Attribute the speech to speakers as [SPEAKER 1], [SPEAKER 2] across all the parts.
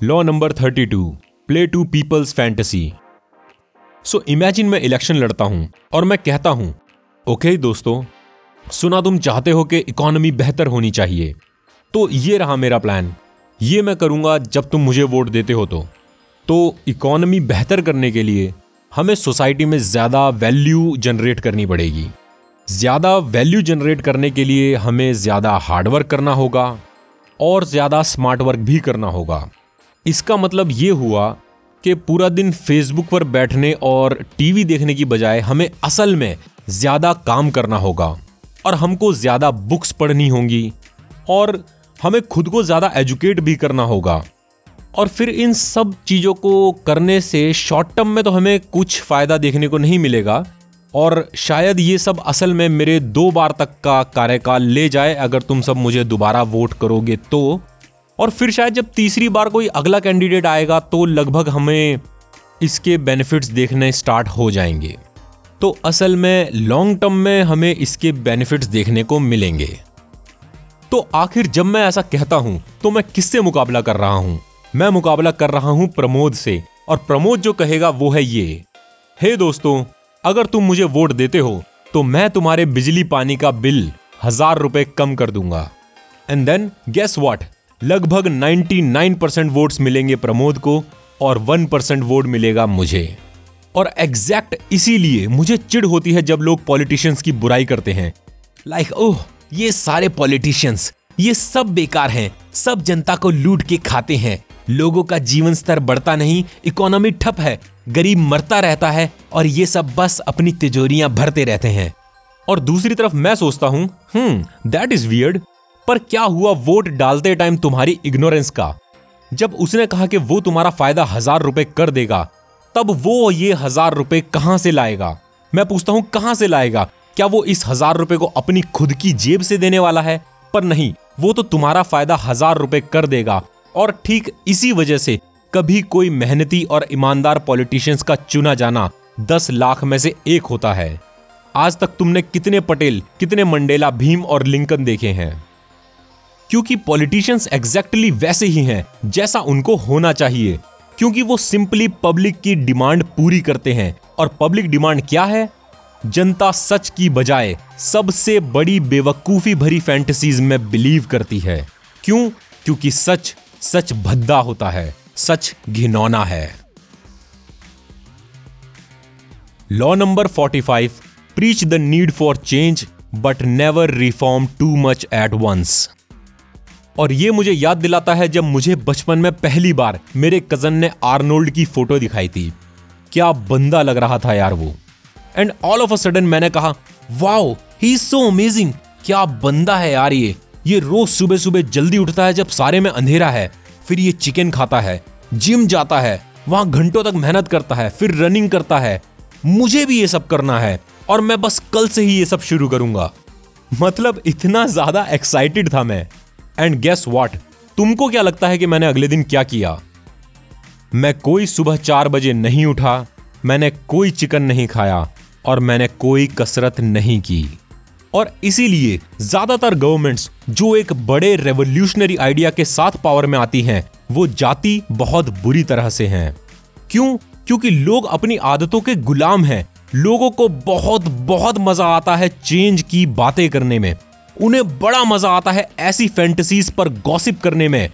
[SPEAKER 1] Law number thirty two play to people's fantasy so imagine मैं election लड़ता हूँ और मैं कहता हूँ ओके okay, दोस्तों सुना तुम चाहते हो कि इकोनॉमी बेहतर होनी चाहिए। तो ये रहा मेरा प्लान ये मैं करूँगा जब तुम मुझे वोट देते हो तो। तो इकोनॉमी बेहतर करने के लिए हमें सोसाइटी में ज़्यादा वैल्यू जनरेट करनी पड़ेगी। ज़्यादा वैल्यू जनरेट करने के लिए हमें ज़्यादा हार्डवर्क करना होगा और ज़्यादा स्मार्ट वर्क भी करना होगा। इसका मतलब ये हुआ कि पूरा दिन फेसबुक पर बैठने और टीवी देखने की बजाय हमें असल में ज़्यादा काम करना होगा और हमको ज़्यादा बुक्स पढ़नी होंगी और हमें खुद को ज़्यादा एजुकेट भी करना होगा। और फिर इन सब चीज़ों को करने से शॉर्ट टर्म में तो हमें कुछ फ़ायदा देखने को नहीं मिलेगा और शायद ये सब असल में मेरे दो बार तक का कार्यकाल ले जाए। अगर तुम सब मुझे दोबारा वोट करोगे तो और फिर शायद जब तीसरी बार कोई अगला कैंडिडेट आएगा तो लगभग हमें इसके बेनिफिट्स देखने स्टार्ट हो जाएँगे। तो असल में लॉन्ग टर्म में हमें इसके बेनिफिट्स देखने को मिलेंगे। तो आखिर जब मैं ऐसा कहता हूँ तो मैं किससे मुकाबला कर रहा हूँ? मैं मुकाबला कर रहा हूँ प्रमोद से, और प्रमोद जो कहेगा वो है ये, हे दोस्तों, अगर तुम मुझे वोट देते हो तो मैं तुम्हारे बिजली पानी का बिल हज़ार रुपए कम कर दूँगा। एंड देन गेस वॉट लगभग 99 परसेंट वोट्स मिलेंगे प्रमोद को और 1 परसेंट वोट मिलेगा मुझे। और एग्जैक्ट इसीलिए मुझे चिड़ होती है जब लोग पॉलिटिशियंस की बुराई करते हैं। लाइक like, ओह ये सारे पॉलिटिशियंस ये सब बेकार हैं सब जनता को लूट के खाते हैं। लोगों का जीवन स्तर बढ़ता नहीं इकोनॉमी ठप है गरीब मरता रहता है और ये सब बस अपनी तिजोरियाँ भरते रहते हैं। और दूसरी तरफ़ मैं सोचता हूँ दैट इज़ वियर्ड पर क्या हुआ वोट डालते टाइम तुम्हारी इग्नोरेंस का? जब उसने कहा कि वो तुम्हारा फ़ायदा हज़ार रुपए कर देगा, तब वो ये हज़ार रुपए कहाँ से लाएगा? मैं पूछता हूँ, कहाँ से लाएगा? क्या वो इस हज़ार रुपए को अपनी खुद की जेब से देने वाला है? पर नहीं, वो तो तुम्हारा फ़ायदा हज़ार रुपए कर देगा। और ठीक इसी वजह से कभी कोई मेहनती और ईमानदार पॉलिटिशियंस का चुना जाना दस लाख में से एक होता है। आज तक तुमने कितने पटेल, कितने मंडेला, भीम और लिंकन देखे हैं? क्योंकि पॉलिटिशियंस एग्जैक्टली वैसे ही हैं, जैसा उनको होना चाहिए। क्योंकि वो सिंपली पब्लिक की डिमांड पूरी करते हैं। और पब्लिक डिमांड क्या है? जनता सच की बजाय सबसे बड़ी बेवकूफ़ी भरी फैंटेसीज में बिलीव करती है। क्यों? क्योंकि सच सच भद्दा होता है, सच घिनौना है। Law number 45 preach the need for change but never reform too much at once और ये मुझे याद दिलाता है जब मुझे बचपन में पहली बार मेरे कज़न ने आर्नोल्ड की फ़ोटो दिखाई थी। क्या बंदा लग रहा था यार वो। And all of a sudden मैंने कहा, wow he is so amazing क्या बंदा है यार ये। ये रोज सुबह सुबह जल्दी उठता है जब सारे में अंधेरा है, फिर ये चिकन खाता है जिम जाता है, वहाँ घंटों तक मेहनत करता है, फिर रनिंग करता है। मुझे भी ये सब करना है और मैं बस कल से ही ये सब शुरू करूँगा। मतलब इतना ज़्यादा एक्साइटेड था मैं। एंड गेस वॉट तुमको क्या लगता है कि मैंने अगले दिन क्या किया? मैं कोई सुबह चार बजे नहीं उठा, मैंने कोई चिकन नहीं खाया और मैंने कोई कसरत नहीं की। और इसीलिए ज़्यादातर गवर्नमेंट्स जो एक बड़े रेवोल्यूशनरी आइडिया के साथ पावर में आती हैं, वो जाति बहुत बुरी तरह से हैं। क्यों? क्योंकि लोग अपनी आदतों के गुलाम हैं। लोगों को बहुत बहुत मज़ा आता है चेंज की बातें करने में। उन्हें बड़ा मज़ा आता है ऐसी फैंटेसीज पर गॉसिप करने में।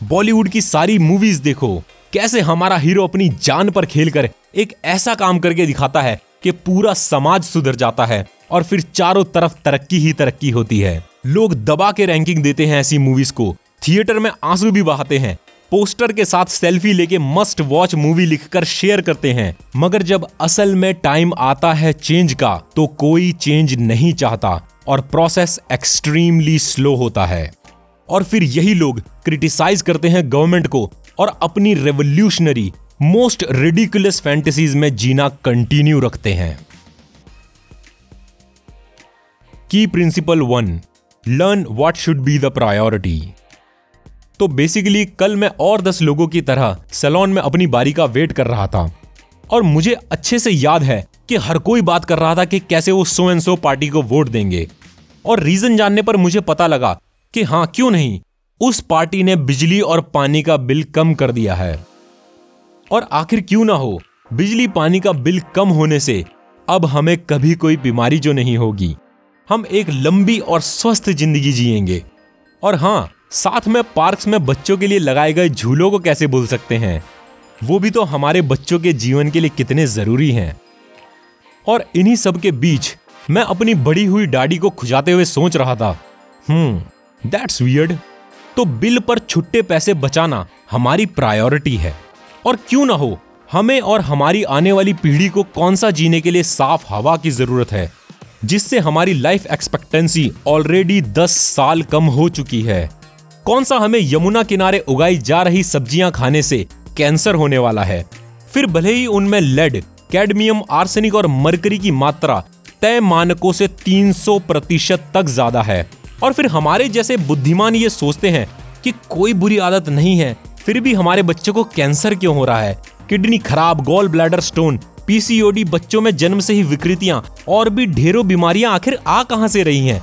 [SPEAKER 1] बॉलीवुड की सारी मूवीज़ देखो, कैसे हमारा हीरो अपनी जान पर खेलकर एक ऐसा काम करके दिखाता है कि पूरा समाज सुधर जाता है और फिर चारों तरफ़ तरक्की ही तरक्की होती है। लोग दबा के रैंकिंग देते हैं ऐसी मूवीज़ को। थिएटर में आँसू भी बहाते हैं। पोस्टर के साथ सेल्फी लेके मस्ट वॉच मूवी लिखकर शेयर करते हैं। मगर जब असल में टाइम आता है चेंज का तो कोई चेंज नहीं चाहता। और प्रोसेस एक्सट्रीमली स्लो होता है। और फिर यही लोग क्रिटिसाइज करते हैं गवर्नमेंट को और अपनी रेवोल्यूशनरी मोस्ट रेडिकुलस फैंटेसीज में जीना कंटिन्यू रखते हैं। Key principle one learn what should be the priority तो बेसिकली कल मैं और दस लोगों की तरह सैलॉन में अपनी बारी का वेट कर रहा था। और मुझे अच्छे से याद है कि हर कोई बात कर रहा था कि कैसे वो सो एंड सो पार्टी को वोट देंगे। और रीजन जानने पर मुझे पता लगा कि हाँ क्यों नहीं? उस पार्टी ने बिजली और पानी का बिल कम कर दिया है। और आखिर क्यों ना हो? बिजली पानी का बिल कम होने से अब हमें कभी कोई बीमारी जो नहीं होगी। हम एक लंबी और स्वस्थ ज़िंदगी जिएँगे। और हाँ साथ में पार्क्स में बच्चों के लिए लगाए गए झूलों को कैसे भूल सकते हैं? वो भी तो हमारे बच्चों के जीवन के लिए कितने ज़रूरी हैं। और इन्हीं सब के बीच मैं अपनी बड़ी हुई दाढ़ी को खुजाते हुए सोच रहा था। हम्म दैट्स वियर्ड तो बिल पर छुट्टे पैसे बचाना हमारी प्रायोरिटी है। और क्यों ना हो, हमें और हमारी आने वाली पीढ़ी को कौन सा जीने के लिए साफ़ हवा की ज़रूरत है, जिससे हमारी लाइफ एक्सपेक्टेंसी ऑलरेडी 10 साल कम हो चुकी है। कौन सा हमें यमुना किनारे उगाई जा रही सब्ज़ियाँ खाने से कैंसर होने वाला है। फिर भले ही उनमें लेड, कैडमियम, आर्सेनिक और मरकरी की मात्रा तय मानकों से 300 प्रतिशत तक ज़्यादा है। और फिर हमारे जैसे बुद्धिमान ये सोचते हैं कि कोई बुरी आदत नहीं है, फिर भी हमारे बच्चों को कैंसर क्यों हो रहा है? किडनी खराब, गोल ब्लैडर स्टोन, पीसीओडी, बच्चों में जन्म से ही विकृतियाँ और भी ढेरों बीमारियाँ आखिर आ कहाँ से रही हैं?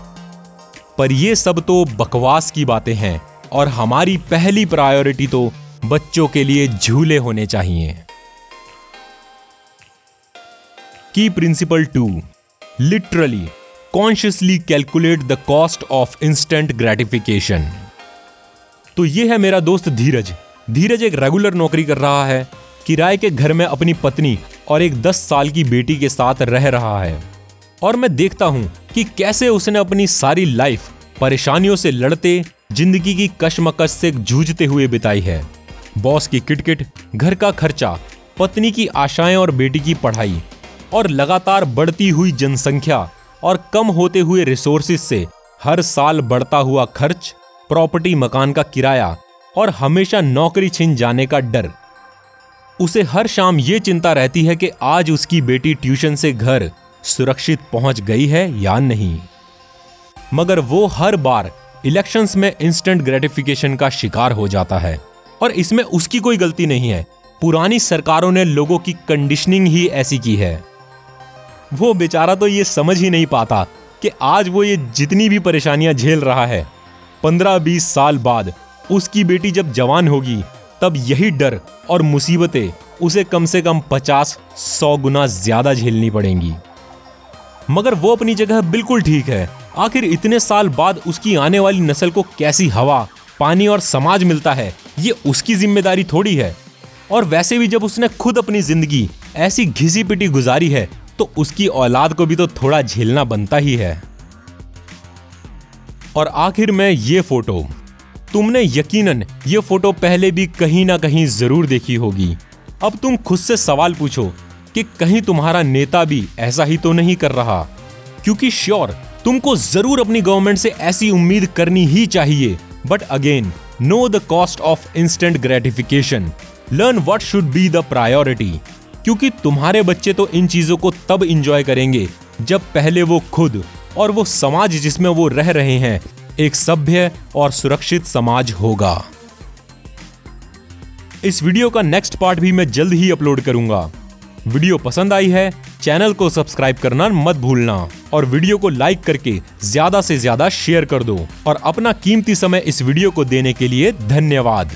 [SPEAKER 1] पर ये सब तो बकवास की बातें हैं और हमारी पहली प्रायोरिटी तो बच्चों के लिए झूले होने चाहिए। Key principle two literally consciously calculate the cost of instant gratification तो ये है मेरा दोस्त धीरज। धीरज एक रेगुलर नौकरी कर रहा है किराए के घर में अपनी पत्नी और एक दस साल की बेटी के साथ रह रहा है। और मैं देखता हूँ कि कैसे उसने अपनी सारी लाइफ परेशानियों से लड़ते, ज़िंदगी की कशमकश से जूझते हुए बिताई है। बॉस की किटकिट, घर का खर्चा, पत्नी की आशाएँ और बेटी की पढ़ाई, और लगातार बढ़ती हुई जनसंख्या और कम होते हुए रिसोर्सेज से हर साल बढ़ता हुआ खर्च प्रॉपर्टी मकान का किराया और हमेशा नौकरी छिन जाने का डर। उसे हर शाम ये चिंता रहती है कि आज उसकी बेटी ट्यूशन से घर सुरक्षित पहुँच गई है या नहीं। मगर वो हर बार इलेक्शंस में इंस्टेंट ग्रेटिफिकेशन का शिकार हो जाता है। और इसमें उसकी कोई गलती नहीं है। पुरानी सरकारों ने लोगों की कंडीशनिंग ही ऐसी की है। वो बेचारा तो ये समझ ही नहीं पाता कि आज वो ये जितनी भी परेशानियाँ झेल रहा है, पंद्रह बीस साल बाद उसकी बेटी जब जवान होगी, तब यही डर और मुसीबतें उसे कम से कम पचास, सौ गुना ज़्यादा झेलनी पड़ेंगी। मगर वो अपनी जगह बिल्कुल ठीक है। आखिर इतने साल बाद उसकी आने वाली नस्ल को कैसी हवा, पानी और समाज मिलता है ये उसकी ज़िम्मेदारी थोड़ी है। और वैसे भी जब उसने खुद अपनी ज़िंदगी ऐसी घिसी पिटी गुजारी है तो उसकी औलाद को भी तो थोड़ा झेलना बनता ही है। और आखिर में ये फ़ोटो, तुमने यकीनन ये फ़ोटो पहले भी कहीं ना कहीं ज़रूर देखी होगी। अब तुम खुद से सवाल पूछो कि कहीं तुम्हारा नेता भी ऐसा ही तो नहीं कर रहा? क्योंकि श्योर, तुमको ज़रूर अपनी गवर्नमेंट से ऐसी उम्मीद करनी ही चाहिए। But again know the cost of instant gratification learn what should be the priority क्योंकि तुम्हारे बच्चे तो इन चीज़ों को तब इंजॉय करेंगे जब पहले वो खुद और वो समाज जिसमें वो रह रहे हैं एक सभ्य और सुरक्षित समाज होगा। इस वीडियो का नेक्स्ट पार्ट भी मैं जल्द ही अपलोड करूँगा। वीडियो पसंद आई है चैनल को सब्सक्राइब करना मत भूलना और वीडियो को लाइक करके ज़्यादा से ज़्यादा शेयर कर दो और अपना कीमती समय इस वीडियो को देने के लिए धन्यवाद।